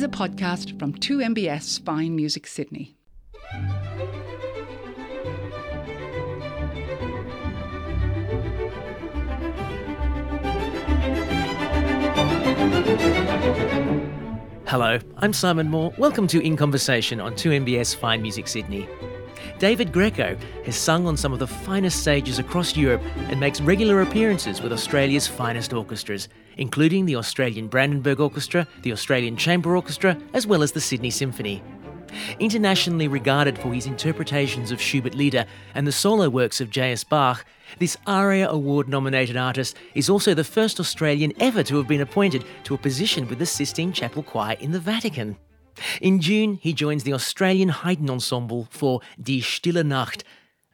is a podcast from 2MBS Fine Music Sydney. Hello, I'm Simon Moore. Welcome to In Conversation on 2MBS Fine Music Sydney. David Greco has sung on some of the finest stages across Europe and makes regular appearances with Australia's finest orchestras, including the Australian Brandenburg Orchestra, the Australian Chamber Orchestra, as well as the Sydney Symphony. Internationally regarded for his interpretations of Schubert Lieder and the solo works of J.S. Bach, this ARIA Award nominated artist is also the first Australian ever to have been appointed to a position with the Sistine Chapel Choir in the Vatican. In June, he joins the Australian Haydn Ensemble for Die Stille Nacht,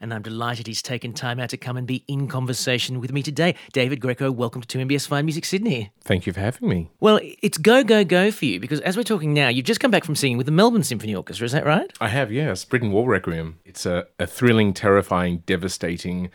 and I'm delighted he's taken time out to come and be in conversation with me today. David Greco, welcome to 2MBS Fine Music Sydney. Thank you for having me. Well, it's go, go, go for you because as we're talking now, you've just come back from singing with the Melbourne Symphony Orchestra, is that right? I have, yes. Britten War Requiem. It's a, a thrilling, terrifying, devastating,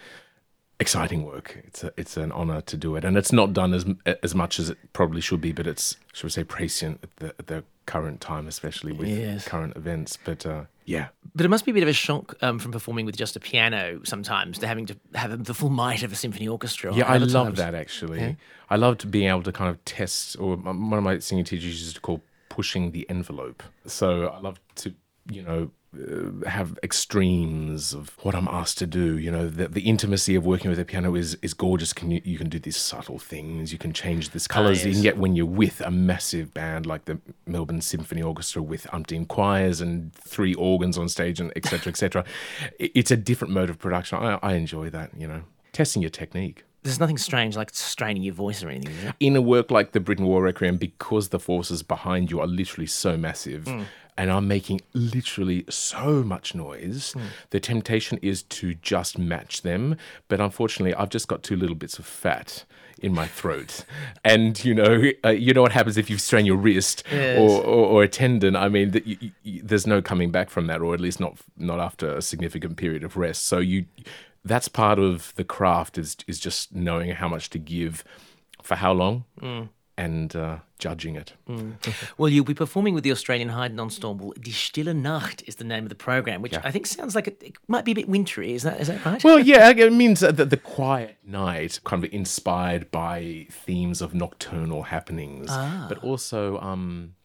exciting work. It's a, it's an honor to do it, and it's not done as as much as it probably should be. But it's should we say prescient at the, at the current time, especially with Yes. current events. But uh, yeah, But it must be a bit of a shock um, from performing with just a piano sometimes to having to have the full might of a symphony orchestra. yeah, I love times. that actually. I loved being able to kind of test, or one of my singing teachers used to call pushing the envelope. So I love to, you know. Uh, have extremes of what I'm asked to do. You know, the, the intimacy of working with a piano is is gorgeous. Can you you can do these subtle things. You can change these colors. yes. And yet, when you're with a massive band like the Melbourne Symphony Orchestra with umpteen choirs and three organs on stage and etc. Cetera, etc. Cetera, it's a different mode of production. I, I enjoy that. You know, testing your technique There's nothing strange like straining your voice or anything, in a work like the Britten War Requiem, because the forces behind you are literally so massive and I'm making literally so much noise, the temptation is to just match them. But unfortunately, I've just got two little bits of fat in my throat, and you know, uh, you know what happens if you strain your wrist Yes. or, or, or a tendon. I mean, that you, you, there's no coming back from that, or at least not not after a significant period of rest. So you that's part of the craft is is just knowing how much to give for how long and uh, judging it. Well, you'll be performing with the Australian Haydn Ensemble. Die Stille Nacht is the name of the program, which I think sounds like it, it might be a bit wintry. Is that is that right? Well, yeah, it means that the, the quiet night, kind of inspired by themes of nocturnal happenings, but also um,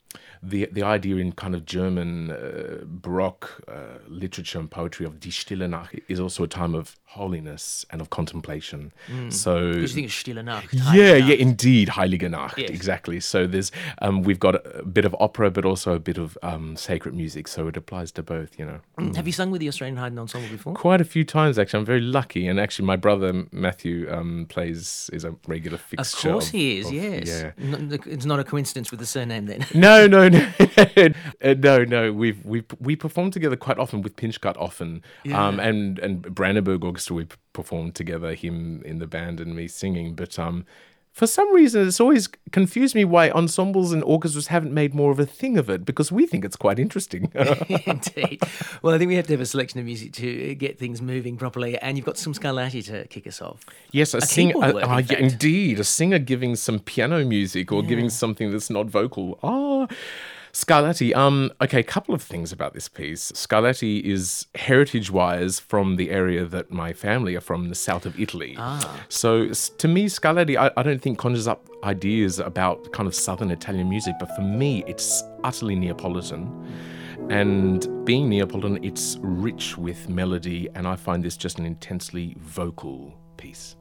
the the idea in kind of German uh, Baroque uh, literature and poetry of Die Stille Nacht is also a time of holiness and of contemplation. So Because you think of Stille Nacht. Yeah, yeah, indeed, Heilige Nacht, Yes. exactly. So there's, um, we've got a, bit of opera, but also a bit of um, sacred music. So it applies to both, you know. Mm. Have you sung with the Australian Haydn Ensemble before? Quite a few times, actually. I'm very lucky, and actually, my brother Matthew um, plays is a regular fixture. Of course he is, of- yes. Yeah. N- it's not a coincidence with the surname then. No, no, no, Uh, no, no. We've we we perform together quite often with Pinchgut often, um, and and Brandenburg Orchestra. We performed together, him in the band and me singing. But um, for some reason, it's always confused me why ensembles and orchestras haven't made more of a thing of it because we think it's quite interesting. Indeed. Well, I think we have to have a selection of music to get things moving properly, and you've got some Scarlatti to kick us off. Yes, a, singer. keyboard uh, in ah, yeah, indeed, a singer giving some piano music or giving something that's not vocal. Ah, Scarlatti. Um, okay, a couple of things about this piece. Scarlatti is heritage-wise from the area that my family are from, the south of Italy. Ah. So to me, Scarlatti, I, I don't think conjures up ideas about kind of southern Italian music, but for me, it's utterly Neapolitan. And being Neapolitan, it's rich with melody, and I find this just an intensely vocal piece.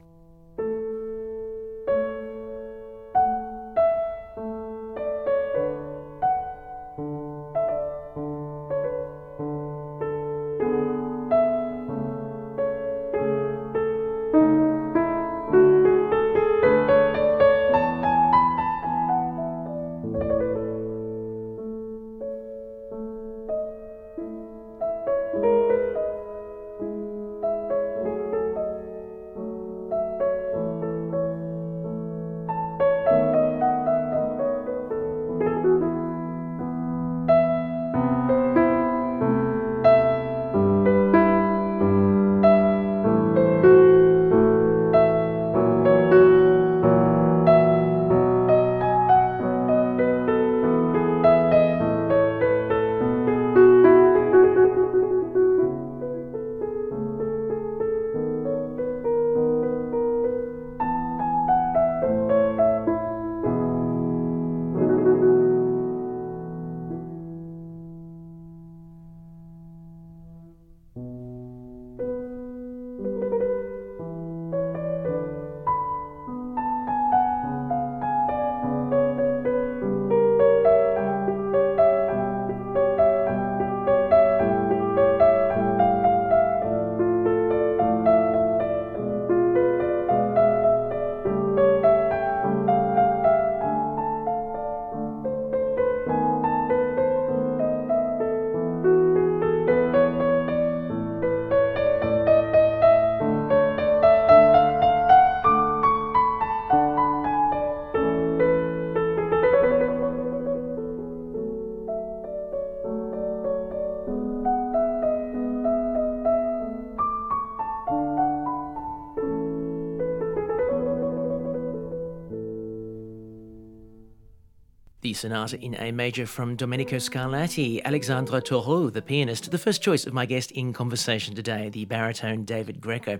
Sonata in A major from Domenico Scarlatti, Alexandre Tharaud, the pianist, the first choice of my guest in conversation today, the baritone David Greco.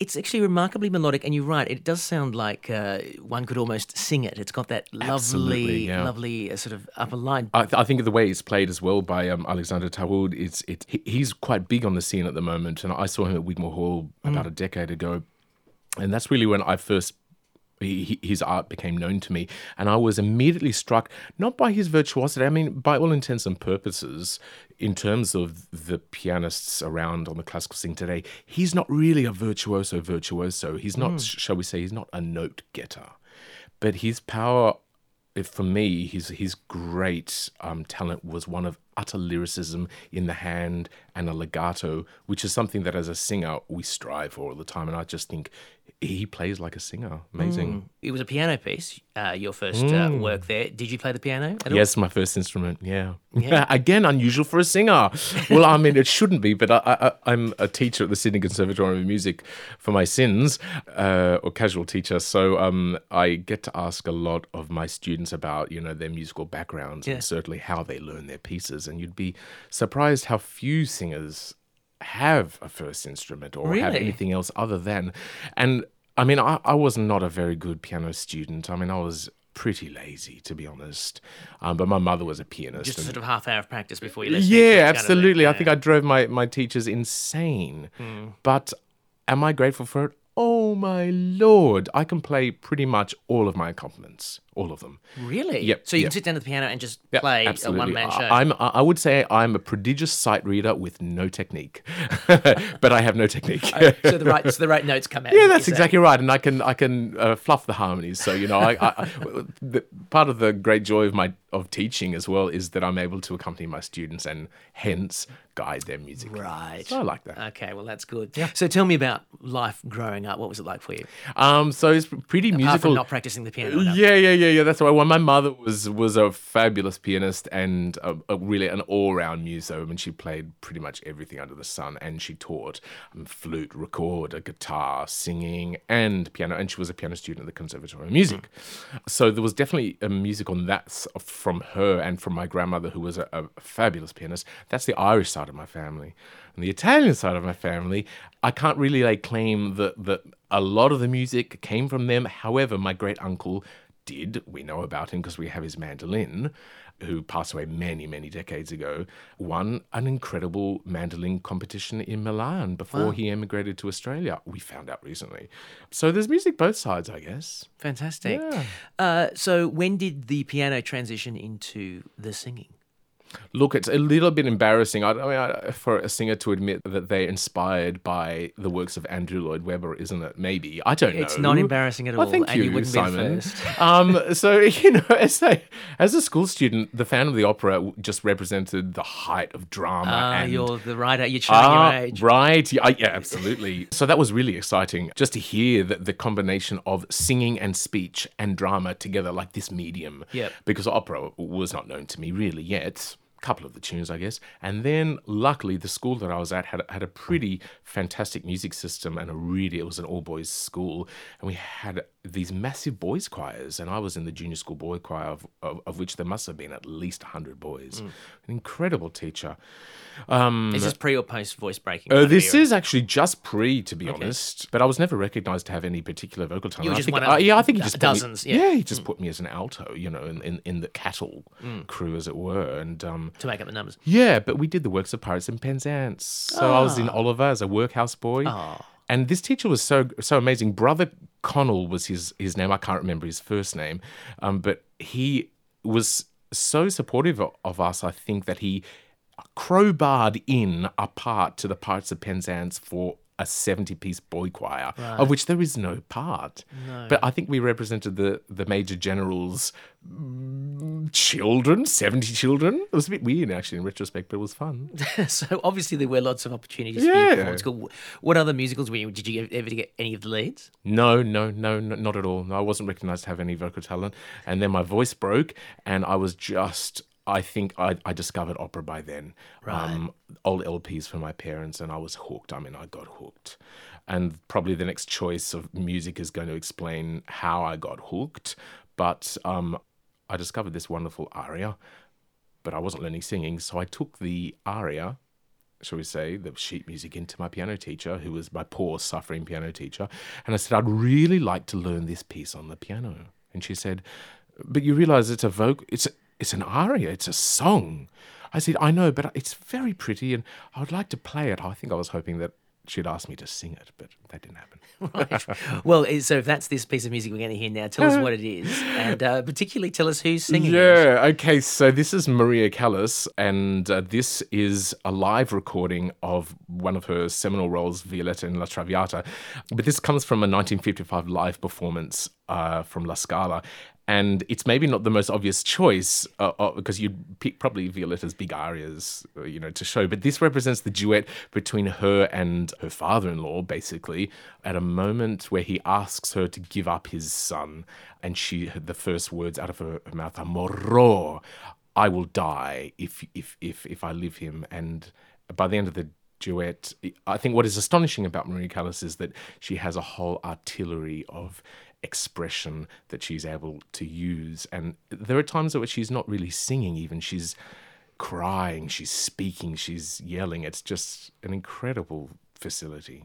It's actually remarkably melodic, and you're right. It does sound like uh, one could almost sing it. It's got that lovely, yeah. lovely uh, sort of upper line. I, th- I think the way it's played as well by um, Alexandre Tharaud, it's it. He's quite big on the scene at the moment, and I saw him at Wigmore Hall about a decade ago, and that's really when I first. He, his art became known to me, and I was immediately struck not by his virtuosity. I mean, by all intents and purposes, in terms of the pianists around on the classical scene today, he's not really a virtuoso virtuoso. He's not, shall we say, he's not a note getter, but his power for me, his his great um, talent was one of utter lyricism in the hand and a legato, which is something that as a singer we strive for all the time. And I just think he plays like a singer. Amazing. It was a piano piece, uh, your first uh, work there. Did you play the piano at all? Yes, my first instrument. Yeah. Again, unusual for a singer. well, I mean, it shouldn't be, but I, I, I'm a teacher at the Sydney Conservatorium of Music for my sins, uh, or casual teacher. So um, I get to ask a lot of my students about, you know, their musical backgrounds Yeah. and certainly how they learn their pieces. And you'd be surprised how few singers have a first instrument or have anything else other than. And I mean, I, I was not a very good piano student. I mean, I was pretty lazy, to be honest. Um, but my mother was a pianist. Just a sort of half hour of practice before you left. yeah, absolutely. I think I drove my, my teachers insane. Hmm. But am I grateful for it? Oh my lord. I can play pretty much all of my accompaniments. All of them. Really? Yep, So you yep. can sit down at the piano and just Yeah, play a one man show. I'm, I would say I'm a prodigious sight reader with no technique, but I have no technique. so the right, so the right notes come out. Yeah, that's you're saying. exactly right, and I can I can uh, fluff the harmonies. So you know, I, I, I the, part of the great joy of my of teaching as well is that I'm able to accompany my students and hence guide their music. Right. So I like that. Okay, well that's good. So tell me about life growing up. What was it like for you? Um, so it's pretty Apart musical. from not practicing the piano. Yeah, yeah, yeah, yeah. That's right. Well, my mother was was a fabulous pianist and a, a really an all round muso. I mean, she played pretty much everything under the sun, and she taught um, flute, record, a guitar, singing, and piano. And she was a piano student at the Conservatory of Music. So there was definitely a music on that from her and from my grandmother, who was a, a fabulous pianist. That's the Irish side of my family. And the Italian side of my family, I can't really lay claim that that a lot of the music came from them. However, my great uncle did. We know about him because we have his mandolin, who passed away many, many decades ago, won an incredible mandolin competition in Milan before he emigrated to Australia. We found out recently. So there's music both sides, I guess. Fantastic. Yeah. Uh, so when did the piano transition into the singing? Look, it's a little bit embarrassing I, I mean, I, for a singer to admit that they're inspired by the works of Andrew Lloyd Webber, isn't it? Maybe I don't know. It's not embarrassing at Well, all, thank and you, you wouldn't be the Simon. first. um, so you know, as a as a school student, the Phantom of the Opera just represented the height of drama. Ah, and you're the writer. You're showing Ah, your age. Right. Yeah, yeah, absolutely. so that was really exciting just to hear that the combination of singing and speech and drama together like this medium. Yep. Because opera was not known to me really yet. Couple of the tunes, I guess. And then luckily the school that I was at had, had a pretty fantastic music system and a really it was an all boys school. And we had these massive boys choirs and I was in the junior school boy choir of, of, of which there must have been at least 100 boys. An incredible teacher. Is this pre or post voice breaking? Uh, this is actually just pre, to be honest. But I was never recognised to have any particular vocal talent. I think, one of uh, yeah, I think he just put me- dozens, yeah. Mm. he just put me as an alto, you know, in, in, in the cattle crew, as it were. And um, to make up the numbers. yeah, but we did the works of Pirates and Penzance. So I was in Oliver as a workhouse boy. And this teacher was so so amazing. Brother Connell was his his name. I can't remember his first name, um, but he was so supportive of, us. I think that he crowbarred in a part to the Pirates of Penzance for a 70 piece boy choir, of which there is no part. But I think we represented the, the Major General's mm, children, 70 children. It was a bit weird, actually, in retrospect, but it was fun. so obviously there were lots of opportunities for you to Yeah. perform at school. What other musicals were you? Did you ever get any of the leads? No, no, no, no, not at all. No, I wasn't recognized to have any vocal talent. And then my voice broke, and I was just. I think I, I discovered opera by then. Um, old LPs from my parents, and I was hooked. I mean, I got hooked. And probably the next choice of music is going to explain how I got hooked. But um, I discovered this wonderful aria, but I wasn't learning singing. So I took the aria, shall we say, the sheet music into my piano teacher, who was my poor, suffering piano teacher. And I said, I'd really like to learn this piece on the piano. And she said, But you realize it's a vocal, it's, it's an aria, it's a song. I said, I know, but it's very pretty and I would like to play it. I think I was hoping that she'd ask me to sing it, but that didn't happen. right. Well, so if that's this piece of music we're going to hear now, tell us what it is, and uh, particularly tell us who's singing. It. Yeah. It. Okay. So this is Maria Callas, and uh, this is a live recording of one of her seminal roles, Violetta in La Traviata. But this comes from a 1955 live performance uh, from La Scala, and it's maybe not the most obvious choice uh, uh, because you'd pick probably Violetta's big arias, uh, you know, to show. But this represents the duet between her and her father-in-law, basically, at a moment where he asks her to give up his son, and she, the first words out of her, mouth are "morrò," I will die if if if if I live him. And by the end of the duet, I think what is astonishing about Maria Callas is that she has a whole artillery of expression that she's able to use. And there are times where she's not really singing, even she's crying, she's speaking, she's yelling. It's just an incredible facility.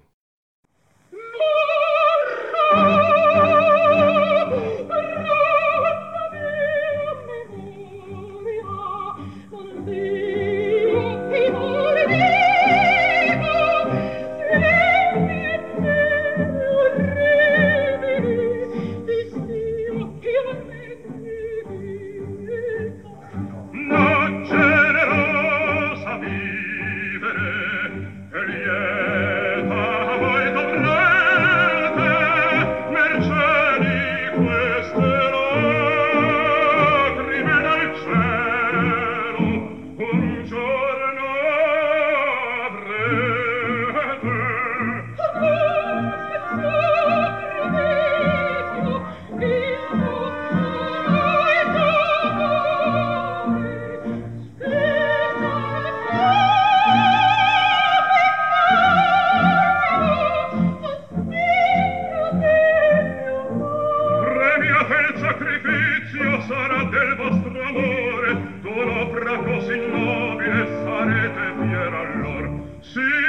sarà del vostro amore, con opra così nobile sarete fiera allor. Sì,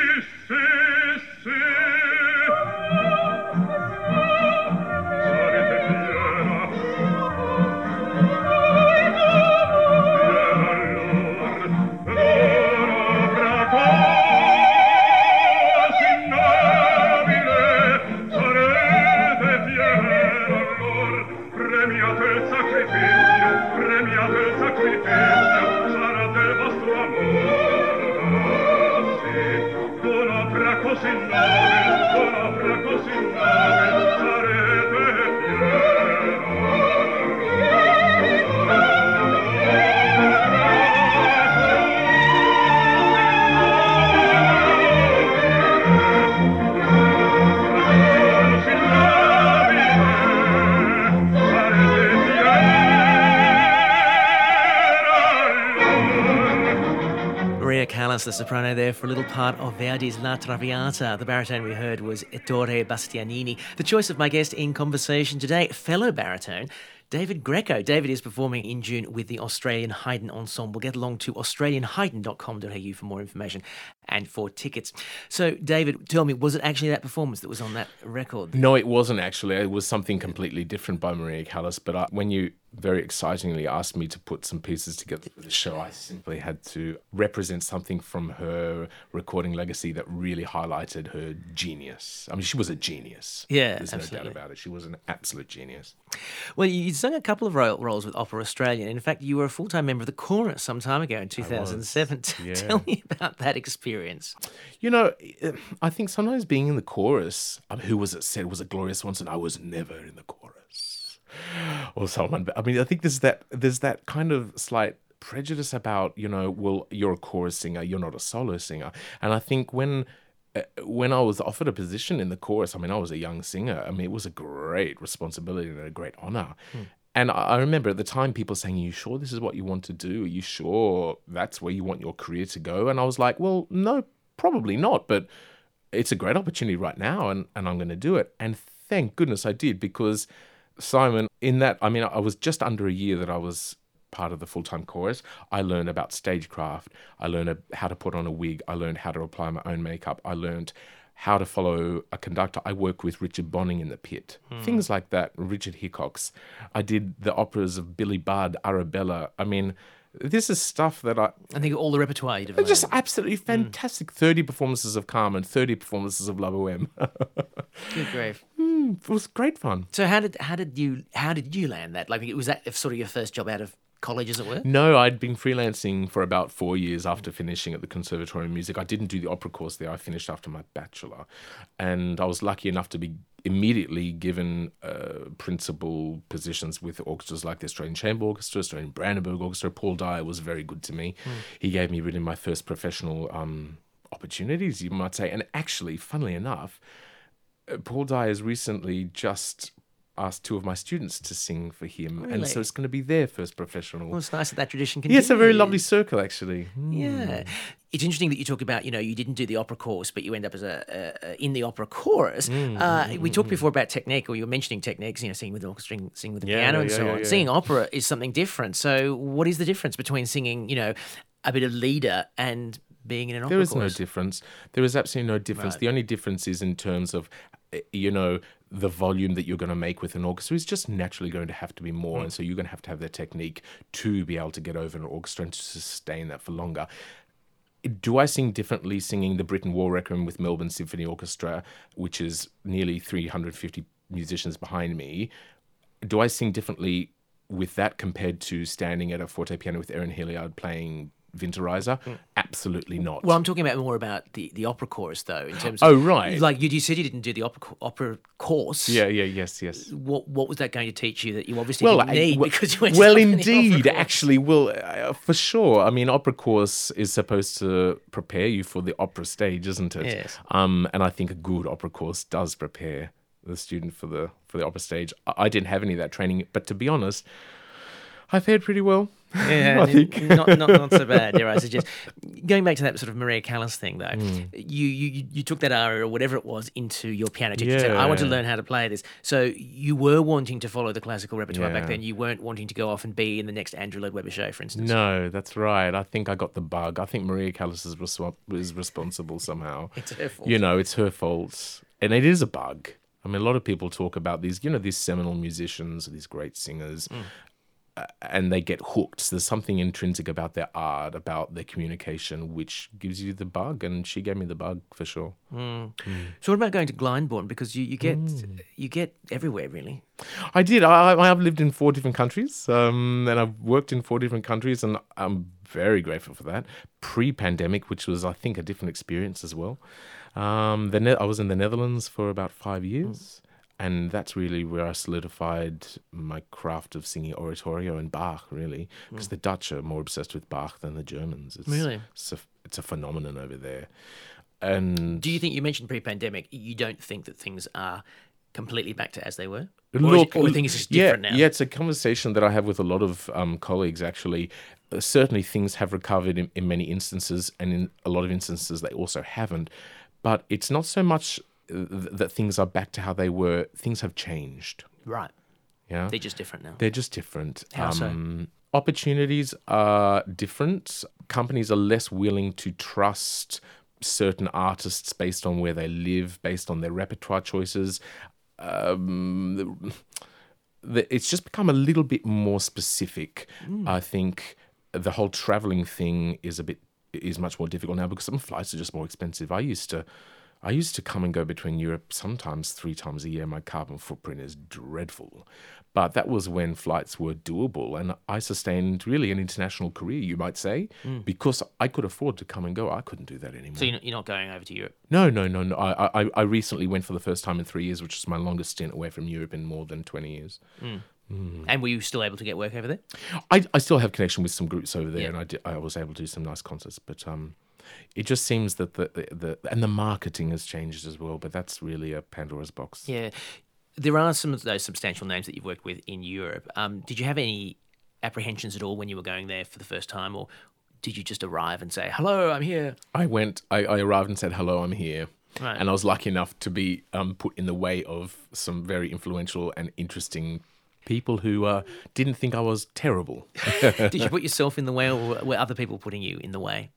the soprano there for a little part of Verdi's La Traviata. The baritone we heard was Ettore Bastianini. The choice of my guest in conversation today, fellow baritone, David Greco. David is performing in June with the Australian Haydn Ensemble. Get along to australianhaydn.com.au for more information and for tickets. So, David, tell me, was it actually that performance that was on that record? No, it wasn't actually. It was something completely different by Maria Callas. But I, when you very excitingly asked me to put some pieces together for the show. I simply had to represent something from her recording legacy that really highlighted her genius. I mean, she was a genius. Yeah, There's absolutely. no doubt about it. She was an absolute genius. Well, you sung a couple of roles with Opera Australia. In fact, you were a full time member of the chorus some time ago in 2007. Yeah. Tell me about that experience. You know, I think sometimes being in the chorus, um, who was it said was a Gloria Swanson? I was never in the chorus or someone. I mean, I think there's that there's that kind of slight prejudice about you know, well, you're a chorus singer, you're not a solo singer, and I think when uh, when I was offered a position in the chorus, I mean, I was a young singer. I mean, it was a great responsibility and a great honor. Hmm. And I remember at the time people saying, Are you sure this is what you want to do? Are you sure that's where you want your career to go? And I was like, Well, no, probably not. But it's a great opportunity right now and, and I'm going to do it. And thank goodness I did because Simon, in that, I mean, I was just under a year that I was part of the full time chorus. I learned about stagecraft. I learned how to put on a wig. I learned how to apply my own makeup. I learned how to follow a conductor. I worked with Richard Bonynge in the pit. Hmm. Things like that. Richard Hickox. I did the operas of Billy Budd, Arabella. I mean, this is stuff that I I think all the repertoire you'd have just absolutely hmm. fantastic. 30 performances of Carmen, 30 performances of La Boheme. Good grief. Hmm. it was great fun. So how did how did you how did you land that? Like it was that sort of your first job out of college, as it were? No, I'd been freelancing for about four years after finishing at the Conservatory of Music. I didn't do the opera course there. I finished after my bachelor. And I was lucky enough to be immediately given uh, principal positions with orchestras like the Australian Chamber Orchestra, Australian Brandenburg Orchestra. Paul Dyer was very good to me. He gave me really my first professional um, opportunities, you might say. And actually, funnily enough, uh, Paul Dyer has recently just asked two of my students to sing for him. And so it's going to be their first professional. Well, it's nice that that tradition continues. Yes, a very lovely circle, actually. Yeah, it's interesting that you talk about you know you didn't do the opera course, but you end up as a, a, a in the opera chorus. Mm, uh, we talked before about technique, or you were mentioning techniques. You know, singing with the orchestra, singing with the Yeah, piano, yeah, and so yeah, on. yeah, Singing opera is something different. So, what is the difference between singing, you know, a bit of lieder and being in an opera There is no difference. There is absolutely no difference. The only difference is in terms of, Eh, you know, the volume that you're going to make with an orchestra is just naturally going to have to be more. And mm. so you're going to have to have the technique to be able to get over an orchestra and to sustain that for longer. Do I sing differently singing the Britten War Requiem with Melbourne Symphony Orchestra, which is nearly 350 musicians behind me? Do I sing differently with that compared to standing at a forte piano with Erin Helyard playing Winterreise? Absolutely not. Well, I'm talking about more about the, the opera chorus, though, in terms Of, Oh, right. like you, you said you didn't do the opera opera course. Yeah, yeah, yes, yes. What what was that going to teach you that you obviously Well, didn't I- need well- because you went well, so many opera indeed, actually, well, uh, for sure. I mean, opera course is supposed to prepare you for the opera stage, isn't it? Yes. Um, and I think a good opera course does prepare the student for the for the opera stage. I, I didn't have any of that training, but to be honest, I fared pretty well. Yeah, I think. not, not not so bad, dare I suggest. Going back to that sort of Maria Callas thing, though, Hmm. you, you you- took that aria or whatever it was into your piano teacher. and Said, I want to learn how to play this. So you were wanting to follow the classical repertoire back then. You weren't wanting to go off and be in the next Andrew Lloyd Webber show, for instance. No, that's right. I think I got the bug. I think Maria Callas is, is responsible somehow. It's her fault. You know, it's her fault. And it is a bug. I mean, a lot of people talk about these, you know, these seminal musicians, these great singers, uh, and they get hooked. So there's something intrinsic about their art, about their communication, which gives you the bug. And she gave me the bug for sure. So what about going to Glyndebourne? Because you, you get Hmm. you get everywhere really. I did. I, I have lived in four different countries, um, and I've worked in four different countries, and I'm very grateful for that. Pre-pandemic, which was, I think, a different experience as well. Um, the ne- I was in the Netherlands for about five years, and that's really where I solidified my craft of singing oratorio and Bach, really, because the Dutch are more obsessed with Bach than the Germans. It's, Really? it's a, it's a phenomenon over there. And Do you think you mentioned pre-pandemic? You don't think that things are completely back to as they were, or, Look, is, or things just yeah, different now? Yeah, it's a conversation that I have with a lot of um, colleagues. Actually, uh, certainly things have recovered in, in many instances, and in a lot of instances they also haven't. But it's not so much that things are back to how they were. Things have changed. Right. Yeah, They're just different now. they're just different. How so? Um, opportunities are different. Companies are less willing to trust certain artists based on where they live, based on their repertoire choices. Um, the, the, it's just become a little bit more specific. I think the whole traveling thing is a bit is much more difficult now because some flights are just more expensive. I used to. I used to come and go between Europe sometimes three times a year. My carbon footprint is dreadful. But that was when flights were doable. And I sustained really an international career, you might say, mm. because I could afford to come and go. I couldn't do that anymore. So you're not, going over to Europe. no, no, no, no. I, I, I recently went for the first time in three years, which is my longest stint away from Europe in more than 20 years. Mm. Mm. And were you still able to get work over there? I, I still have connection with some groups over there, Yeah. and I, did, I was able to do some nice concerts. But um, it just seems that the, the, the and the marketing has changed as well. But that's really a Pandora's box. Yeah. There are some of those substantial names that you've worked with in Europe. Um, did you have any apprehensions at all when you were going there for the first time, or did you just arrive and say, hello, I'm here? I went. I, I arrived and said, "Hello, I'm here." Right. And I was lucky enough to be um, put in the way of some very influential and interesting people who uh, didn't think I was terrible. Did you put yourself in the way, or were other people putting you in the way,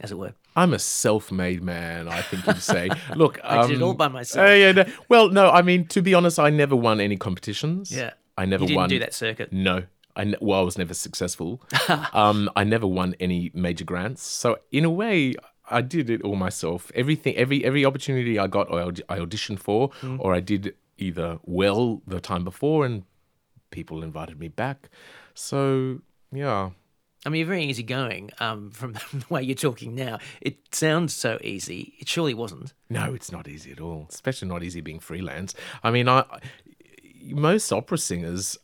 as it were? I'm a self-made man, I think you'd say. Look, I did it um, all by myself. uh, yeah, no, well, no, I mean, to be honest, I never won any competitions. Yeah. I never You didn't won. do that circuit. No. I ne- well, I was never successful. um, I never won any major grants. So in a way, I did it all myself. Everything, every every opportunity I got, I, aud- I auditioned for, Hmm. or I did either well the time before, and people invited me back. So yeah, I mean, you're very easygoing. Um, from the way you're talking now, it sounds so easy. It surely wasn't. No, it's not easy at all. Especially not easy being freelance. I mean, I most opera singers,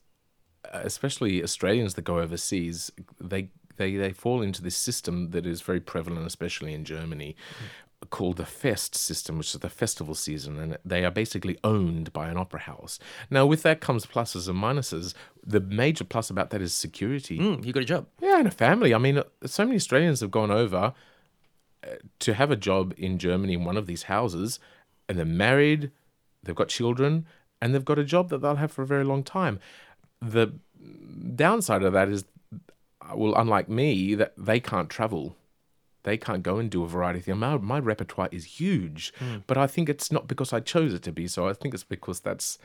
especially Australians that go overseas, they they they fall into this system that is very prevalent, especially in Germany. Called the Fest system, which is the festival season, and they are basically owned by an opera house. Now, with that comes pluses and minuses. The major plus about that is security. Mm, you got a job. Yeah, and a family. I mean, so many Australians have gone over uh, to have a job in Germany in one of these houses, and they're married, they've got children, and they've got a job that they'll have for a very long time. The downside of that is, uh, well, unlike me, that they can't travel. They can't go and do a variety of things. My, my repertoire is huge, hmm. but I think it's not because I chose it to be so. I think it's because that's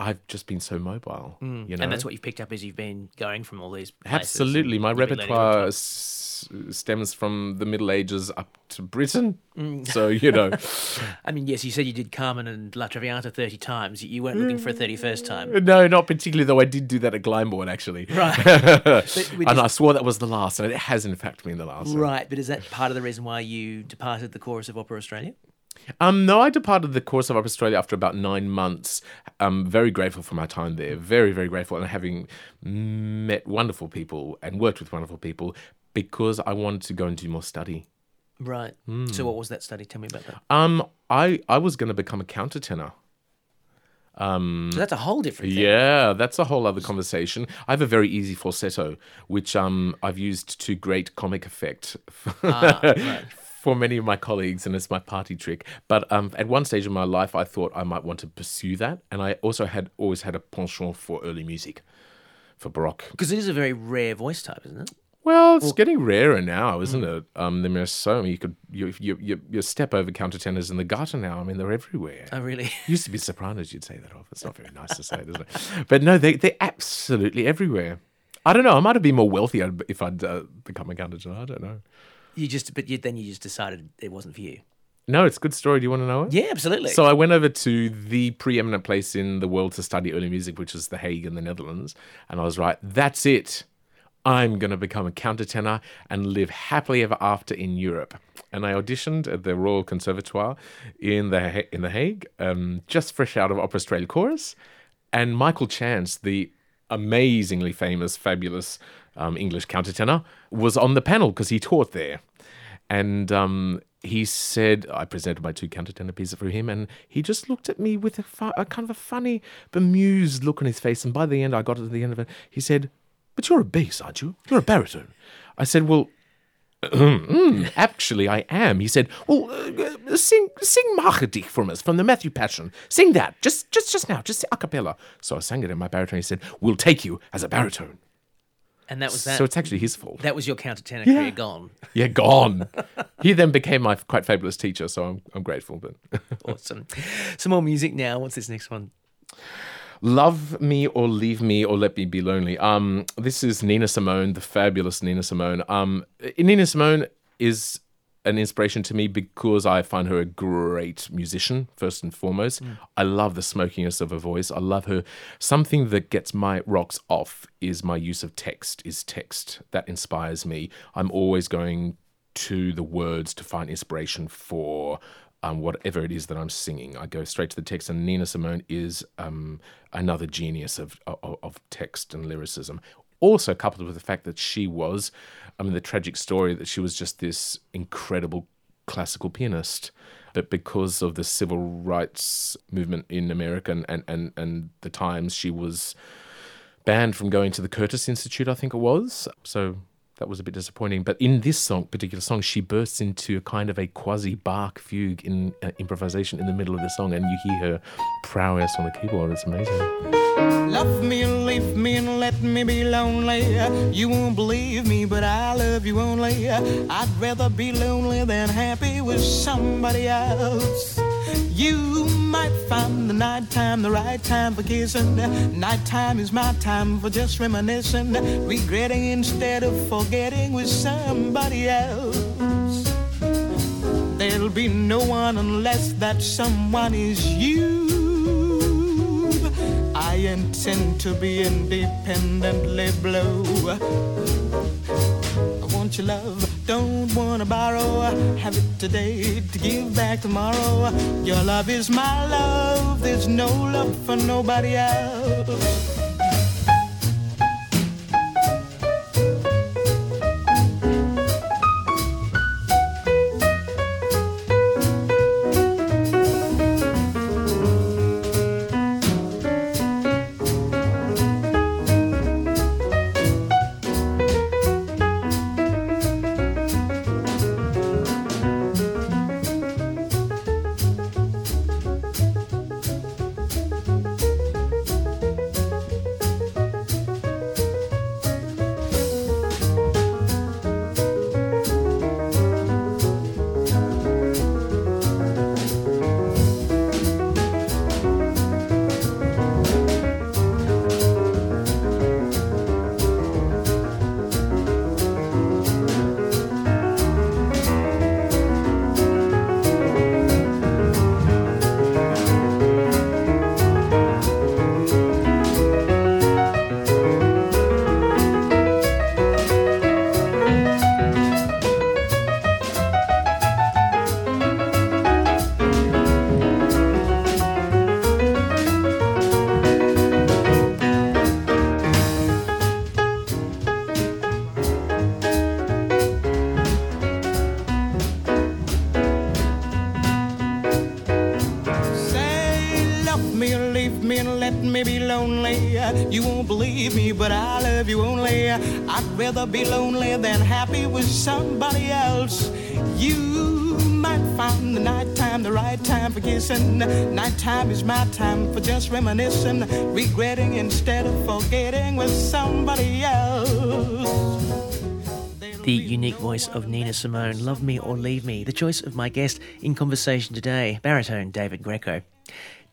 I've just been so mobile. You know, And that's what you've picked up as you've been going from all these. places Absolutely. My you've been learning on repertoire s- stems from the Middle Ages up to Britten. Mm. So, you know, I mean, yes, you said you did Carmen and La Traviata 30 times. You weren't looking for a 31st time. no, not particularly, though I did do that at Glyndebourne, actually. Right. with and I swore that was the last, and it has, in fact, been the last. Right, but is that part of the reason why you departed the chorus of Opera Australia? Um, no, I departed the course of Opera Australia after about nine months. I'm very grateful for my time there. Very, very grateful, and having met wonderful people and worked with wonderful people because I wanted to go and do more study. Right. Hmm. So, what was that study? Tell me about that. Um, I I was going to become a countertenor. So that's a whole different thing. Yeah, that's a whole other conversation. I have a very easy falsetto, which um I've used to great comic effect Ah, right. For many of my colleagues, and it's my party trick. But um, at one stage in my life, I thought I might want to pursue that, and I also had always had a penchant for early music, for baroque. Because it is a very rare voice type, isn't it? Well, it's getting rarer now, isn't it? Um, there are so many. You could you you you, you step over countertenors in the gutter now. I mean, they're everywhere. Oh, really? Used to be sopranos, you'd say that of. It's not very nice to say, is it? But no, they, they're absolutely everywhere. I don't know. I might have been more wealthy if I'd uh, become a countertenor. I don't know. You just, but you, then you just decided it wasn't for you. No, it's a good story. Do you want to know it? Yeah, absolutely. So I went over to the preeminent place in the world to study early music, which is The Hague in the Netherlands. And I was right, that's it. I'm going to become a countertenor and live happily ever after in Europe. And I auditioned at the Royal Conservatoire in the Ha- in the Hague, um, just fresh out of Opera Australia chorus. And Michael Chance, the amazingly famous, fabulous um, English countertenor, was on the panel because he taught there. And um, he said, I presented my two countertenor pieces for him, and he just looked at me with a, fu- a kind of a funny, bemused look on his face. And by the end, I got to the end of it. He said, But you're a bass, aren't you? You're a baritone. I said, Well, "Mm, actually, I am. He said, Well, uh, sing, sing Mache dich from us, from the Matthew Passion. Sing that, just, just, just now, just a cappella. So I sang it in my baritone. He said, We'll take you as a baritone. And that was that. So it's actually his fault. that was your countertenor Yeah. career gone. Yeah, gone. he then became my quite fabulous teacher, so I'm, I'm grateful. But Awesome. Some more music now. What's this next one? Love Me or Leave Me or Let Me Be Lonely. Um, this is Nina Simone, the fabulous Nina Simone. Um, Nina Simone is an inspiration to me because I find her a great musician, first and foremost. I love the smokiness of her voice. I love her. Something that gets my rocks off is my use of text, is text. That inspires me. I'm always going to the words to find inspiration for um, whatever it is that I'm singing. I go straight to the text, and Nina Simone is um, another genius of, of of text and lyricism. Also coupled with the fact that she was, I mean, the tragic story that she was just this incredible classical pianist, but because of the civil rights movement in America and and and, and the times, she was banned from going to the Curtis Institute, I think it was. So that was a bit disappointing. But in this song, particular song, she bursts into a kind of a quasi Bach fugue in uh, improvisation in the middle of the song, and you hear her prowess on the keyboard. It's amazing. Love me and leave me and let me be lonely. You won't believe me, but I love you only. I'd rather be lonely than happy with somebody else. You might find the nighttime the right time for kissing. Nighttime is my time for just reminiscing, regretting instead of forgetting with somebody else. There'll be no one unless that someone is you. I intend to be independently blue. Want your love, don't wanna borrow. Have it today to give back tomorrow. Your love is my love, there's no love for nobody else. Rather be lonely than happy with somebody else. You might find the nighttime the right time for kissing. Nighttime is my time for just reminiscing, regretting instead of forgetting with somebody else. The unique voice of Nina Simone, Love Me or Leave Me, the choice of my guest in conversation today, baritone David Greco.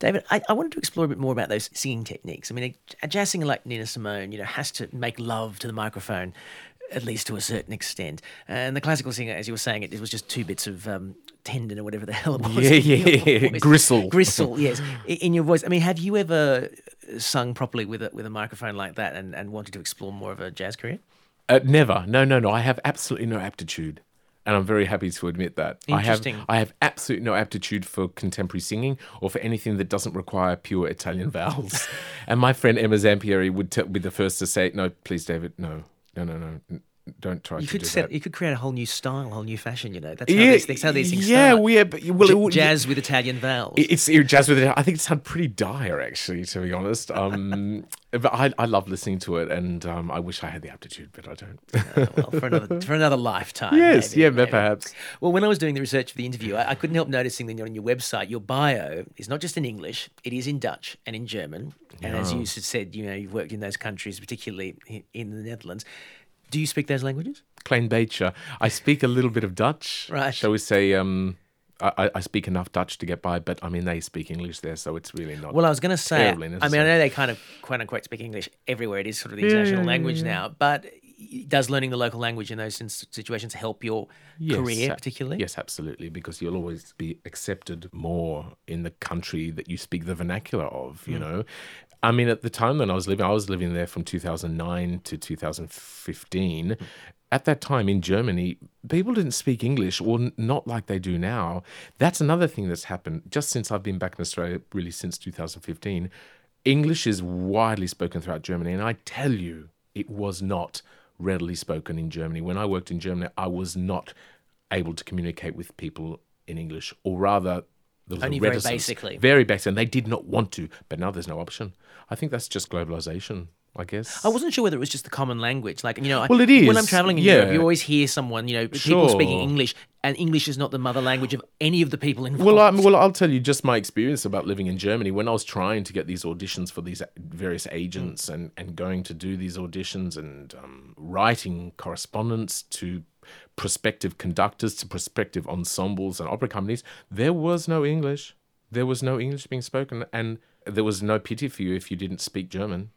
David, I, I wanted to explore a bit more about those singing techniques. I mean, a, a jazz singer like Nina Simone, you know, has to make love to the microphone, at least to a certain extent. And the classical singer, as you were saying, it, it was just two bits of um, tendon or whatever the hell it was. Yeah, yeah, gristle. Gristle, yes, in your voice. I mean, have you ever sung properly with a, with a microphone like that and, and wanted to explore more of a jazz career? Uh, never. No, no, no. I have absolutely no aptitude. And I'm very happy to admit that. Interesting. I have I have absolutely no aptitude for contemporary singing or for anything that doesn't require pure Italian vowels. and my friend Emma Zampieri would t- be the first to say, "No, please, David, no, no, no, no, don't try You to could do set, that." you could create a whole new style, a whole new fashion. You know, that's how yeah, these things, how these things yeah, start. but, well, J- it would- jazz with Italian vowels. It's it, jazz with it. I think it sounded pretty dire, actually, to be honest. Um, but I, I love listening to it, and um, I wish I had the aptitude, but I don't. well, for another for another lifetime. yes, maybe, yeah, maybe. perhaps. Well, when I was doing the research for the interview, I, I couldn't help noticing that on your website, your bio is not just in English; it is in Dutch and in German. And as you said, you know, you've worked in those countries, particularly in the Netherlands. Do you speak those languages? Klein beetje. I speak a little bit of Dutch. Right. Shall we say? Um, I, I- speak enough Dutch to get by, but I mean they speak English there, so it's really not. Well, I was going to say, I mean, I know they kind of quote unquote speak English everywhere. It is sort of the international language now, but does learning the local language in those situations help your career, particularly? Yes, absolutely, because you'll always be accepted more in the country that you speak the vernacular of, you know. I mean, at the time when I was living, I was living there from 2009 to 2015. Hmm. At that time in Germany, people didn't speak English, or not like they do now. That's another thing that's happened just since I've been back in Australia, really since 2015. English is widely spoken throughout Germany, and I tell you, it was not readily spoken in Germany. When I worked in Germany, I was not able to communicate with people in English, or rather, Only very basically. Very basic, and they did not want to. But now there's no option. I think that's just globalization. I guess. I wasn't sure whether it was just the common language. Like, you know, Well, it When is, I'm traveling in yeah. Europe, you always hear someone, you know, people speaking English, and English is not the mother language of any of the people involved. Well, I, well, I'll tell you just my experience about living in Germany. When I was trying to get these auditions for these various agents and, and going to do these auditions and um, writing correspondence to prospective conductors, to prospective ensembles and opera companies, there was no English. There was no English being spoken, and there was no pity for you if you didn't speak German.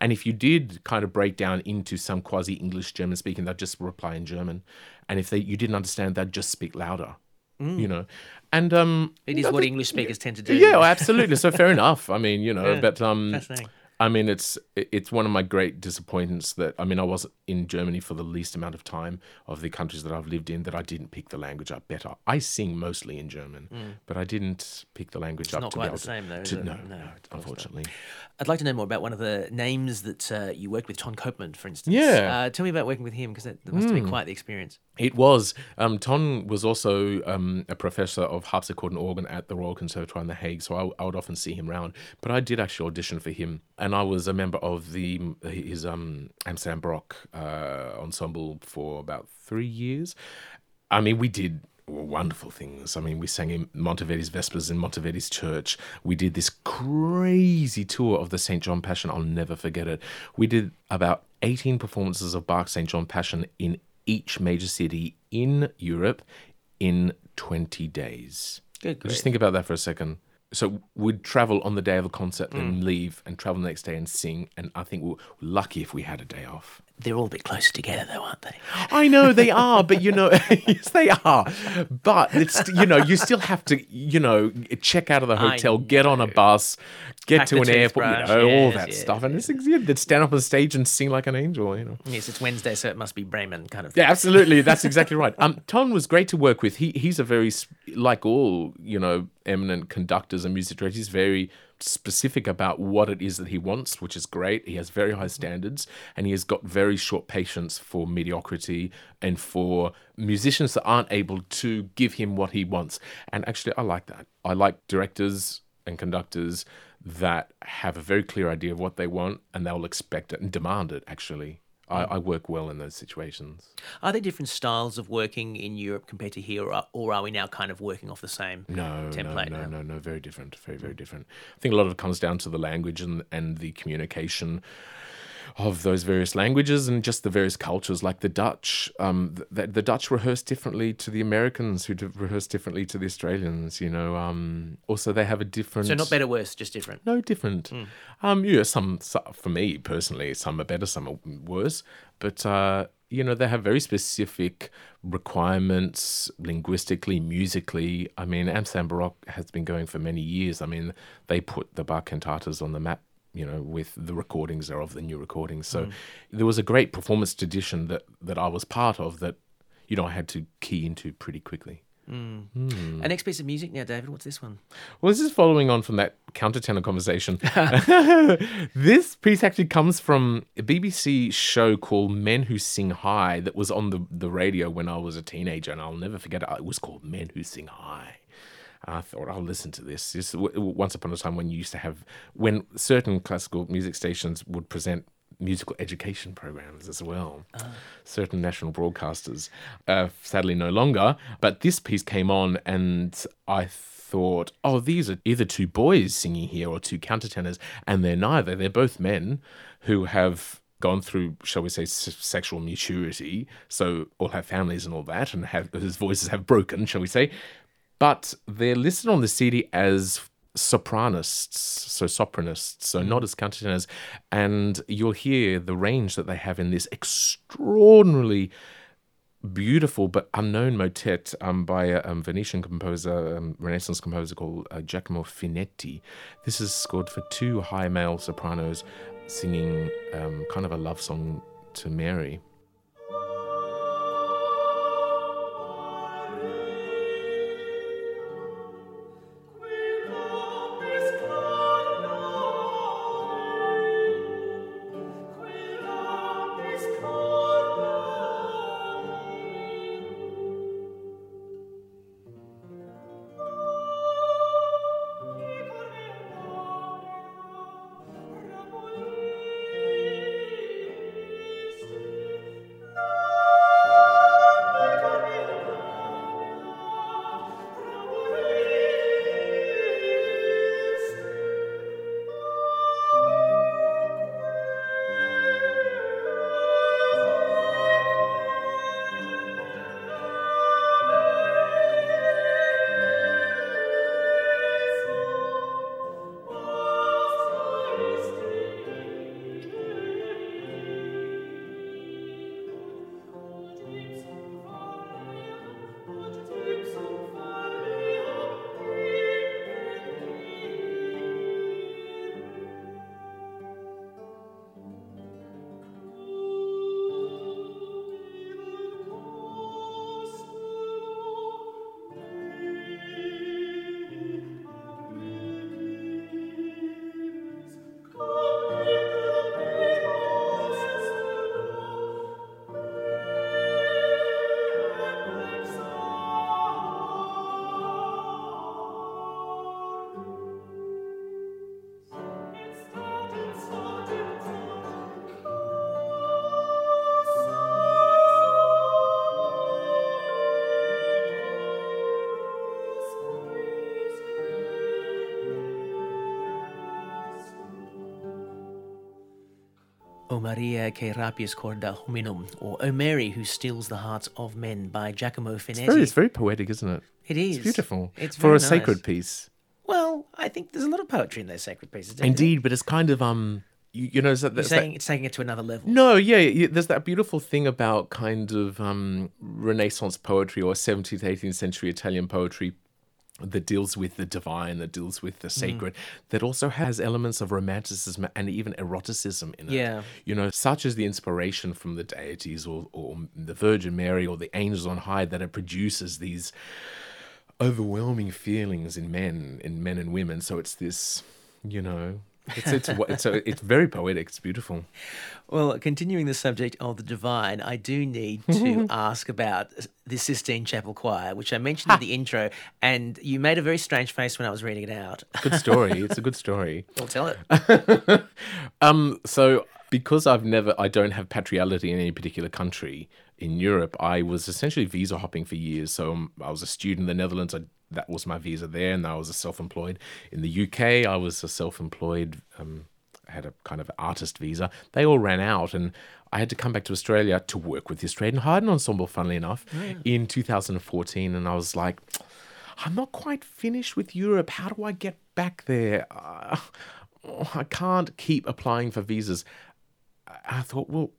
And if you did kind of break down into some quasi English German speaking, they'd just reply in German. And if they you didn't understand, they'd just speak louder. You know, and um, it is I what think- English speakers tend to do. Yeah, absolutely. So fair enough. I mean, you know, Yeah, but um, fascinating. I mean, it's it's one of my great disappointments that I mean, I was in Germany for the least amount of time of the countries that I've lived in that I didn't pick the language up better. I sing mostly in German, but I didn't pick the language up Mm. not to quite be able the same, though, to, is to it? no, No, no, not. unfortunately. I'd like to know more about one of the names that uh, you worked with, Ton Koopman, for instance. Yeah. Uh, tell me about working with him, because that, that must have been quite the experience. It was. Um, Ton was also um, a professor of harpsichord and organ at the Royal Conservatoire in The Hague, so I, I would often see him round. But I did actually audition for him, and I was a member of the his um, Amsterdam Baroque uh, ensemble for about three years. I mean, we did wonderful things. I mean, we sang in Monteverdi's Vespers in Monteverdi's church. We did this crazy tour of the St. John Passion. I'll never forget it. We did about 18 performances of Bach's St. John Passion in each major city in Europe in 20 days. Good. Just think about that for a second. So we'd travel on the day of a concert, then mm. leave and travel the next day and sing. And I think we're lucky if we had a day off. They're all a bit closer together, though, aren't they? I know they are, but you know, yes, they are. But it's you know, you still have to you know check out of the hotel, get on a bus, get Pack to an airport, you know, all that yes, stuff. And it's yeah, they'd stand up on stage and sing like an angel, you know. Yes, it's Wednesday, so it must be Bremen kind of thing. Yeah, absolutely. That's exactly right. Um, Ton was great to work with. He he's a very like all you know eminent conductors and music directors. He's very specific about what it is that he wants, which is great. He has very high standards, and he has got very short patience for mediocrity and for musicians that aren't able to give him what he wants. And actually, I like that. I like directors and conductors that have a very clear idea of what they want, and they'll expect it and demand it. Actually. I, mm. I work well in those situations. Are there different styles of working in Europe compared to here, or are, or are we now kind of working off the same No, template no, now? no, no, no, very different, very, very different. I think a lot of it comes down to the language and and the communication of those various languages and just the various cultures. Like the Dutch, um, the, the Dutch rehearse differently to the Americans, who rehearse differently to the Australians. You know, um, also they have a different. So not better, worse, just different. No, different. Um, yeah, some, so- for me personally, some are better, some are worse. But uh, you know, they have very specific requirements linguistically, musically. I mean, Amsterdam Baroque has been going for many years. I mean, they put the Bach cantatas on the map. You know, with the recordings thereof, the new recordings. So mm. there was a great performance tradition that that I was part of that, you know, I had to key into pretty quickly. Mm. Hmm. A next piece of music now, David. What's this one? Well, this is following on from that countertenor conversation. this piece actually comes from a BBC show called Men Who Sing High that was on the, the radio when I was a teenager, and I'll never forget it. It was called Men Who Sing High. I thought I'll listen to this. This w- w- once upon a time when you used to have when certain classical music stations would present musical education programs as well. Certain national broadcasters, uh, sadly no longer. But this piece came on, and I thought, oh, these are either two boys singing here or two countertenors, and they're neither. They're both men who have gone through, shall we say, s- sexual maturity, so all have families and all that, and have whose voices have broken, shall we say. But they're listed on the CD as sopranists, so sopranists, so not as countertenors. And you'll hear the range that they have in this extraordinarily beautiful but unknown motet um, by a um, Venetian composer, um, Renaissance composer called uh, Giacomo Finetti. This is scored for two high male sopranos singing um, kind of a love song to Mary. O Maria che rapies corda hominum, or O Mary who steals the hearts of men by Giacomo Finetti. Very, it's very poetic, isn't it? It is. It's beautiful. It's for a sacred piece. Well, I think there's a lot of poetry in those sacred pieces. don't you think? Indeed, but it's kind of um, you, you know, that, You're there's that- it's taking it to another level. No, yeah, yeah, there's that beautiful thing about kind of um, Renaissance poetry or 17th, 18th century Italian poetry that deals with the divine, that deals with Mm. the sacred, that also has elements of romanticism and even eroticism in it. Yeah. You know, such as the inspiration from the deities or, or the Virgin Mary or the angels on high that it produces these overwhelming feelings in men, in men and women. So it's this, you know, it's it's it's, a, it's very poetic. It's beautiful. Well, continuing the subject of the divine, I do need to ask about the Sistine Chapel Choir, which I mentioned in the intro, and you made a very strange face when I was reading it out. Good story. it's a good story. I'll tell it. Um, so because I've never, I don't have patriality in any particular country in Europe. I was essentially visa hopping for years. So um, I was a student in the Netherlands. I, that was my visa there, and I was a self-employed in the UK. I was a self-employed. Um, I had a kind of artist visa. They all ran out, and I had to come back to Australia to work with the Australian Haydn Ensemble. Funnily enough, in 2014, and I was like. I'm not quite finished with Europe. How do I get back there? Uh, I can't keep applying for visas. I thought, well,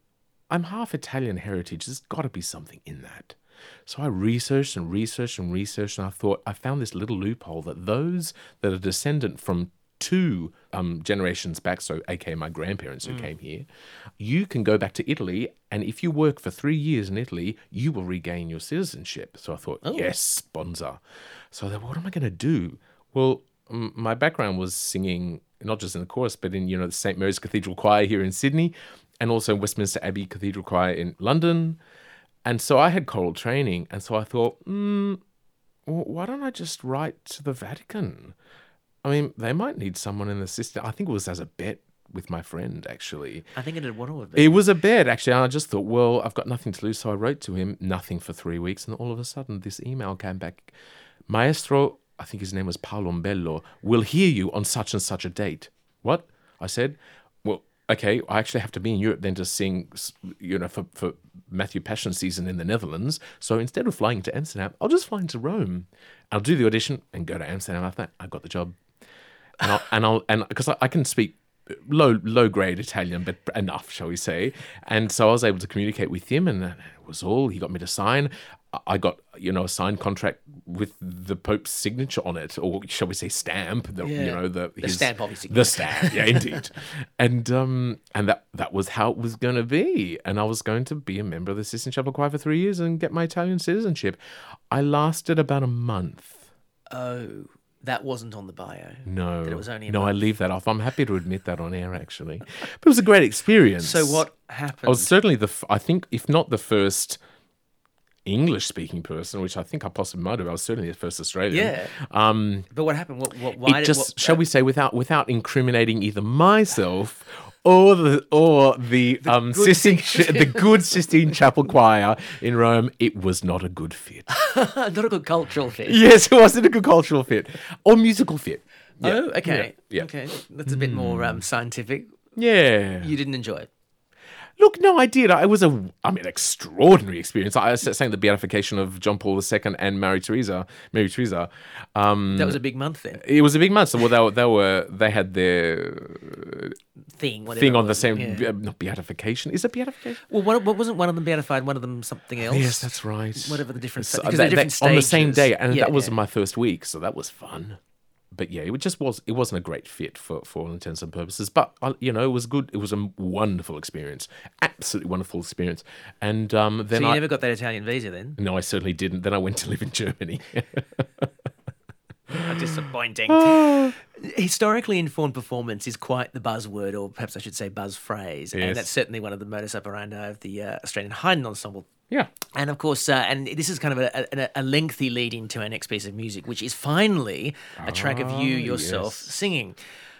I'm half Italian heritage. There's got to be something in that. So I researched and researched and researched, and I thought I found this little loophole that those that are descendant from two um, generations back, so aka my grandparents who came here, you can go back to Italy, and if you work for three years in Italy, you will regain your citizenship. So I thought, yes, sponsor. So I thought, what am I going to do? Well, m- my background was singing not just in the chorus, but in you know the St Mary's Cathedral Choir here in Sydney, and also Westminster Abbey Cathedral Choir in London. And so I had choral training, and so I thought, mm, well, why don't I just write to the Vatican? I mean, they might need someone in the system. I think it was as a bet with my friend, actually. I think it what it would be. It was a bet, actually. And I just thought, well, I've got nothing to lose. So I wrote to him, nothing for three weeks. And all of a sudden, this email came back Maestro, I think his name was Palombella, will hear you on such and such a date. What? I said, okay, I actually have to be in Europe then to sing, you know, for, for Matthew Passion season in the Netherlands. So instead of flying to Amsterdam, I'll just fly into Rome. I'll do the audition and go to Amsterdam after that. I've got the job. And I'll, and I'll, and because I, I can speak low, low grade Italian, but enough, shall we say. And so I was able to communicate with him and that was all. He got me to sign. I got, you know, a signed contract with the Pope's signature on it, or shall we say stamp, the, you know, the, The stamp, obviously. The stamp, yeah, indeed. and um, and that that was how it was going to be. And I was going to be a member of the Sistine Chapel Choir for three years and get my Italian citizenship. I lasted about a month. Oh, that wasn't on the bio. No, it was only no, I leave that off. I'm happy to admit that on air, actually. But it was a great experience. So what happened? I was certainly the, I think, if not the first English-speaking person, which I think I possibly might have. I was certainly the first Australian. yeah. Um, But what happened? What? What? Why it did? just, what, shall we say, without without incriminating either myself or the or the, um good Sistine, the good Sistine Chapel Choir in Rome, it was not a good fit. Not a good cultural fit. yes, it wasn't a good cultural fit or musical fit. Yeah. Oh, okay. Yeah. Okay. That's a bit more um, scientific. Yeah. You didn't enjoy it. Look, no, I did. It was a, I mean, extraordinary experience. I was saying the beatification of John Paul II and Mary Teresa. Mary Teresa. Um, That was a big month then. it was a big month. So well, they, were- they were they had their Thing. Whatever thing on the same Yeah. uh, not beatification. Is it beatification? Well, what, what wasn't one of them beatified? One of them something else. Yes, that's right. Whatever the different. So because that- they're different that- on the same day, and Yeah, that was yeah. my first week, so that was fun. But yeah, it just was. It wasn't a great fit for for all intents and purposes. But uh, you know, it was good. It was a wonderful experience, absolutely wonderful experience. And um, then So you I never got that Italian visa then? no, I certainly didn't. Then I went to live in Germany. Disappointing. Historically informed performance is quite the buzzword, or perhaps I should say buzz phrase, Yes. and that's certainly one of the modus operandi of the uh, Australian Haydn Ensemble. Yeah. And of course, uh, and this is kind of a, a, a lengthy lead into our next piece of music, which is finally a track of you Ah, yourself yes. singing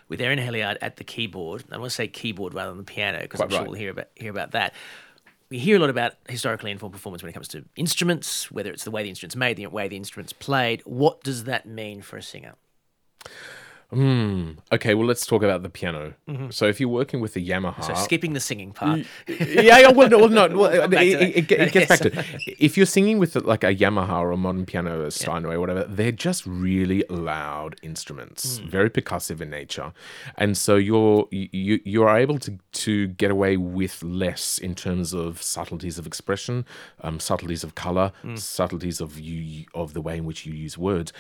with Erin Helyard at the keyboard. I want to say keyboard rather than the piano because I'm Quite sure we'll hear about hear about that. We hear a lot about historically informed performance when it comes to instruments, whether it's the way the instrument's made, the way the instrument's played. What does that mean for a singer? Hmm. Okay, well, let's talk about the piano. So, if you're working with the Yamaha, Mm-hmm. So skipping the singing part. yeah, yeah, well, no, well, no, well, it, it, it gets back to if you're singing with like a Yamaha or a modern piano, a Steinway, or whatever. They're just really loud instruments, Hmm. very percussive in nature, and so you're you you're able to to get away with less in terms of subtleties of expression, um, subtleties of color, Hmm. subtleties of you of the way in which you use words.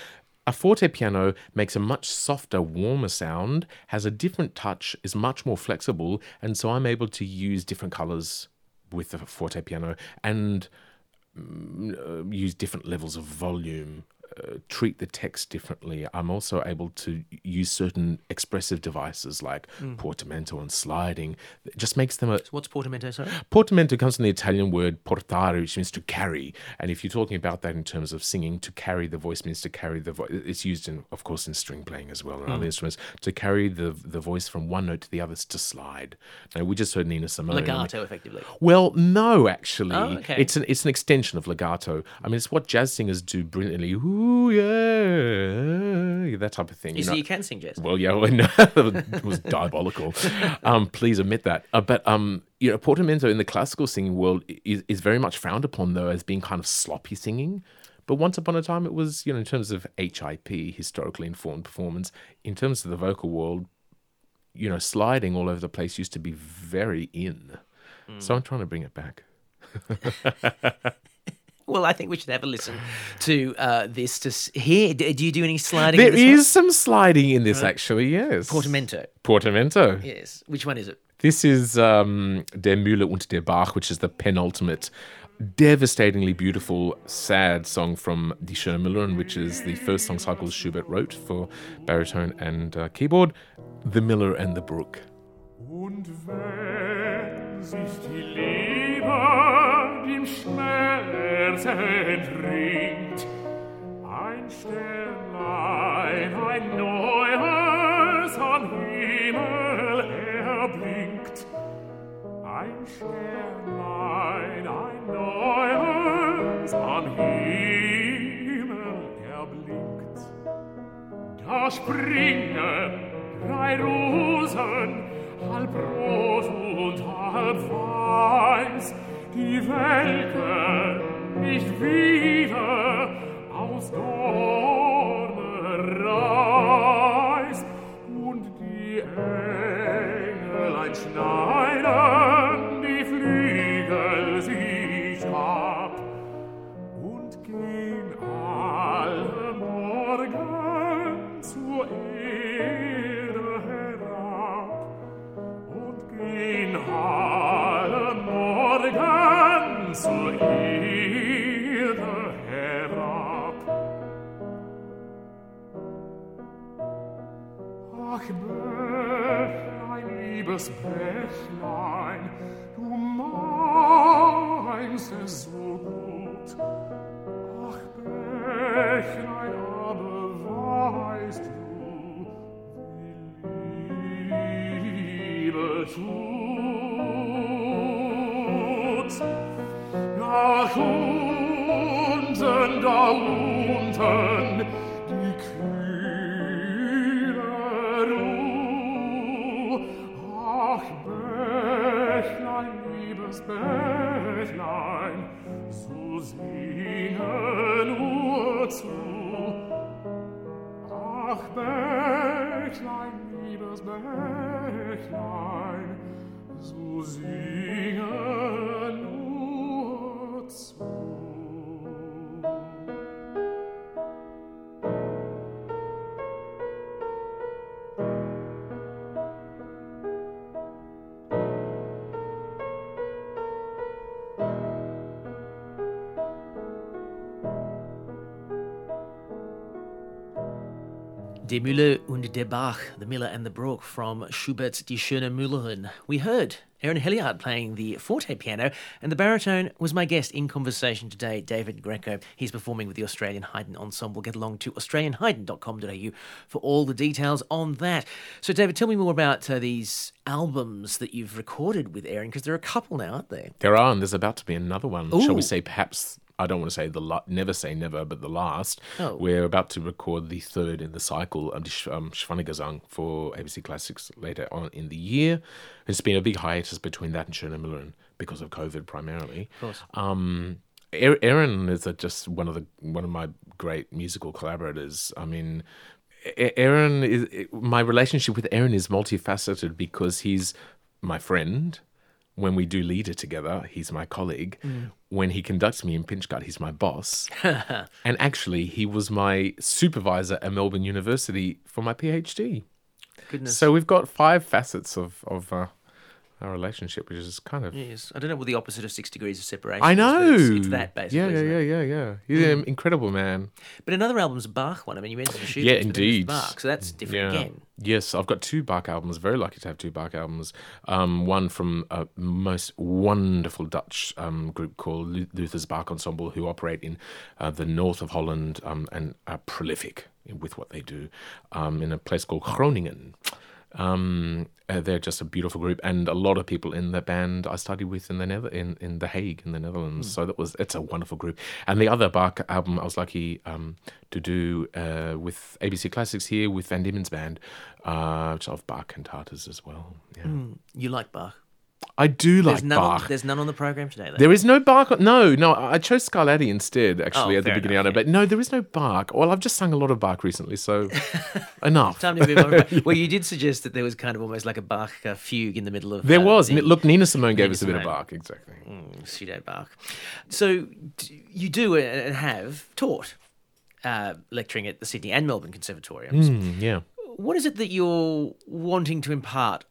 A forte piano makes a much softer, warmer sound, has a different touch, is much more flexible, and so I'm able to use different colors with the forte piano and mm, uh, use different levels of volume, uh, treat the text differently. I'm also able to use certain expressive devices like portamento and sliding. It just makes them a, What's portamento, sorry? Portamento comes from the Italian word portare, which means to carry. And if you're talking about that in terms of singing, to carry the voice means to carry the voice. It's used in, of course, in string playing as well and other instruments. To carry the the voice from one note to the other is to slide. Now we just heard Nina Simone. Legato, effectively. Well, no, actually, Oh, okay. it's an it's an extension of legato. I mean, it's what jazz singers do brilliantly. Ooh, yeah, that type of thing. You know? see, you can sing jazz. Well, yeah, well, no, it was diabolical. Um, please admit that. Uh, but um, you know, portamento in the classical singing world is, is very much frowned upon, though, as being kind of sloppy singing. But once upon a time, it was, you know, in terms of HIP, historically informed performance, in terms of the vocal world, you know, sliding all over the place used to be very in. So I'm trying to bring it back. Well, I think we should have a listen to uh, this to hear. D- Do you do any sliding? There in this is some sliding in this, actually, yes. portamento. Portamento. Yes. Which one is it? This is um, Der Müller und der Bach, which is the penultimate, devastatingly beautiful, sad song from Die Schöne Müllerin, which is the first song cycle Schubert wrote for baritone and uh, keyboard, The Miller and the Brook. Dem Schmerz entringt, ein Sternlein, ein neues am Himmel erblinkt. Ein Sternlein, ein neues am Himmel erblinkt. Da springen drei Rosen, halb rot und halb weiß, die Welke nicht wieder aus Gold. Liebes Bächlein, du meinst es Der Müller und der Bach, The Miller and the Brook from Schubert's Die Schöne Müllerin. We heard Erin Helyard playing the forte piano, and the baritone was my guest in conversation today, David Greco. He's performing with the Australian Haydn Ensemble. Get along to australianhaydn.com.au for all the details on that. So, David, tell me more about uh, these albums that you've recorded with Erin, because there are a couple now, aren't there? There are, and there's about to be another one. Shall we say perhaps I don't want to say the la- never say never, but the last. Oh. We're about to record the third in the cycle of um, Schwanengesang for ABC Classics later on in the year. It's been a big hiatus between that and Schöner Müllerin because of COVID primarily. Of course. Um, Er- Erin is a, just one of the one of my great musical collaborators. I mean, Erin is my relationship with Erin is multifaceted because he's my friend. When we do lieder together, he's my colleague. When he conducts me in pinch Pinchgut, he's my boss. and actually, he was my supervisor at Melbourne University for my PhD. Goodness. So we've got five facets of of uh, our relationship, which is kind of Yes, I don't know what the opposite of six degrees of separation. I is, know. It's, it's that basically. Yeah, yeah, yeah, yeah, yeah. He's an incredible man. But another album's a Bach one. I mean, you mentioned the shoot. Yeah, but then there's indeed. Bach, so that's different Yeah. again. Yes, I've got two Bach albums. Very lucky to have two Bach albums. Um, one from a most wonderful Dutch um, group called Lutherse Bach Ensemble, who operate in uh, the north of Holland um, and are prolific with what they do um, in a place called Groningen. Um, uh, they're just a beautiful group, and a lot of people in the band I studied with in the Nether in, in the Hague in the Netherlands. So that was it's a wonderful group. And the other Bach album I was lucky um, to do uh, with ABC Classics here with Van Diemen's band, uh, which of Bach cantatas as well. Yeah. You like Bach? I do There's like none. On, there's none on the program today. Though. There is no Bach. No, no. I chose Scarlatti instead, actually, Oh, at the beginning. enough, of it. But no, there is no Bach. Well, I've just sung a lot of Bach recently, so enough. Time to move on. well, you did suggest that there was kind of almost like a Bach uh, fugue in the middle of. There uh, was. the- Look, Nina Simone gave Nina us a bit of Simone. Bach, exactly. Mm, pseudo Bach. So d- you do uh, and have taught uh, lecturing at the Sydney and Melbourne conservatoriums. Mm, yeah. What is it that you're wanting to impart,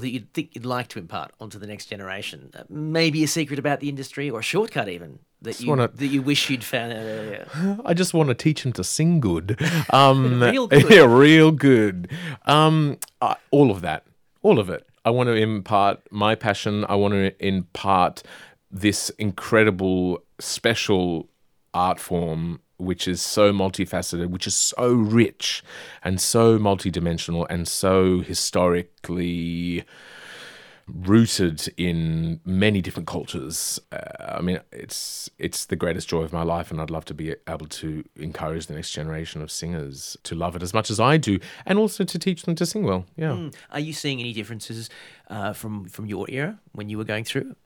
that you'd think you'd like to impart onto the next generation? Uh, maybe a secret about the industry, or a shortcut even that you wanna- that you wish you'd found out earlier. I just want to teach them to sing good. Um, Real good. Yeah, real good. Um, uh, all of that. All of it. I want to impart my passion. I want to impart this incredible, special art form, which is so multifaceted, which is so rich and so multidimensional and so historically rooted in many different cultures. Uh, I mean, it's it's the greatest joy of my life, and I'd love to be able to encourage the next generation of singers to love it as much as I do, and also to teach them to sing well. Yeah. Are you seeing any differences uh, from from your era when you were going through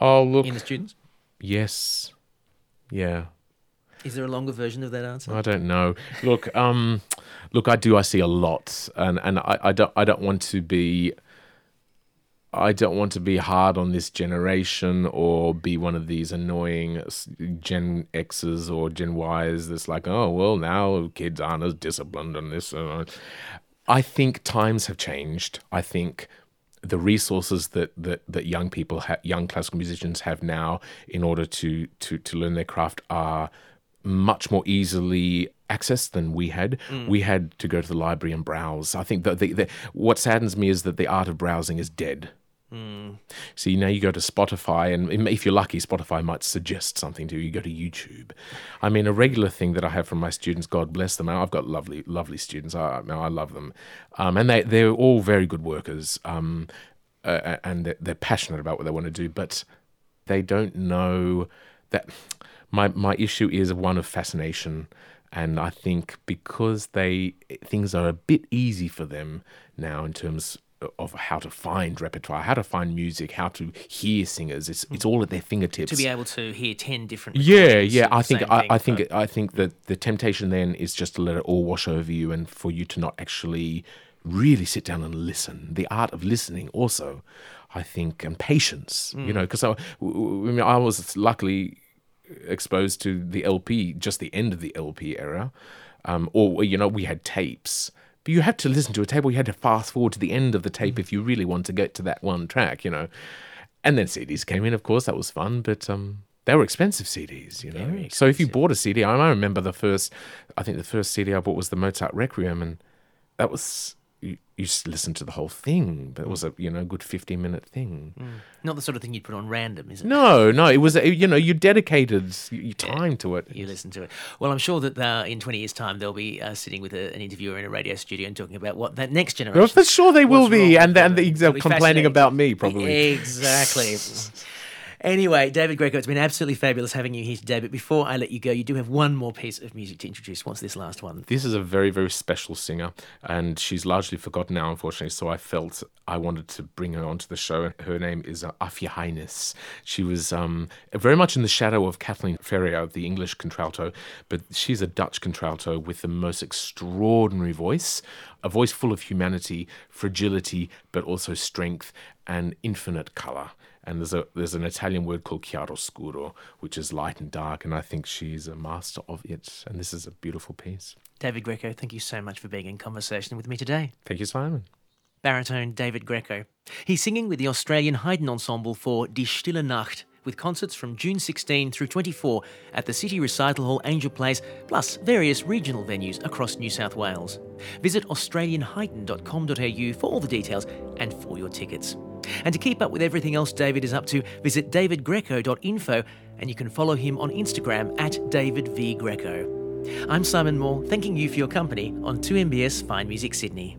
Oh look, in the students? yes, yeah. Is there a longer version of that answer? I don't know. Look, um, look, I do. I see a lot, and and I, I don't. I don't want to be. I don't want to be hard on this generation or be one of these annoying Gen X's or Gen Y's that's like, oh, well, now kids aren't as disciplined on this. I think times have changed. I think the resources that, that, that young people, ha- young classical musicians have now in order to, to, to learn their craft are much more easily accessed than we had. We had to go to the library and browse. I think that the, the, what saddens me is that the art of browsing is dead. See, now you go to Spotify, and if you're lucky, Spotify might suggest something to you. You go to YouTube. I mean, a regular thing that I have from my students, God bless them. I've got lovely, lovely students. I, I love them. Um, and they, they're all very good workers, um, uh, and they're, they're passionate about what they want to do, but they don't know that. My, my issue is one of fascination. And I think because they things are a bit easy for them now in terms of how to find repertoire, how to find music, how to hear singers. It's it's all at their fingertips. to be able to hear ten different. yeah, yeah. I think I, thing I think for- I think that the temptation then is just to let it all wash over you, and for you to not actually really sit down and listen. The art of listening, also, I think, and patience. You mm. know, because I, I mean, I was luckily exposed to the LP, just the end of the LP era, um, or you know, we had tapes. But you had to listen to a tape, or you had to fast forward to the end of the tape if you really want to get to that one track, you know. And then CDs came in, of course, that was fun, but um, they were expensive CDs, you know. So if you bought a CD, I I remember the first, I think the first CD I bought was the Mozart Requiem, and that was you, listened to the whole thing, but it was a you know good fifteen minute thing. not the sort of thing you'd put on random, is it? No, no, it was a- you know you dedicated your time to it. You listen to it. Well, I'm sure that uh, in 20 years' time they'll be uh, sitting with a, an interviewer in a radio studio and talking about what that next generation. Well, for sure they will be, and then them. they're It'll be complaining about me probably. Exactly. Anyway, David Greco, it's been absolutely fabulous having you here today. But before I let you go, you do have one more piece of music to introduce. What's this last one? This is a very, very special singer, and she's largely forgotten now, unfortunately. So I felt I wanted to bring her onto the show. Her name is uh, Aafje Heynis. She was um, very much in the shadow of Kathleen Ferrier, the English contralto, but she's a Dutch contralto with the most extraordinary voice, a voice full of humanity, fragility, but also strength and infinite color. And there's a there's an Italian word called chiaroscuro, which is light and dark, and I think she's a master of it. And this is a beautiful piece. David Greco, thank you so much for being in conversation with me today. Thank you, Simon. Baritone David Greco. He's singing with the Australian Haydn Ensemble for Die Stille Nacht, with concerts from June 16 through 24 at the City Recital Hall Angel Place, plus various regional venues across New South Wales. Visit australianhaydn.com.au for all the details and for your tickets. And to keep up with everything else David is up to, visit davidgreco.info and you can follow him on Instagram at davidvgreco. I'm Simon Moore, thanking you for your company on 2MBS Fine Music Sydney.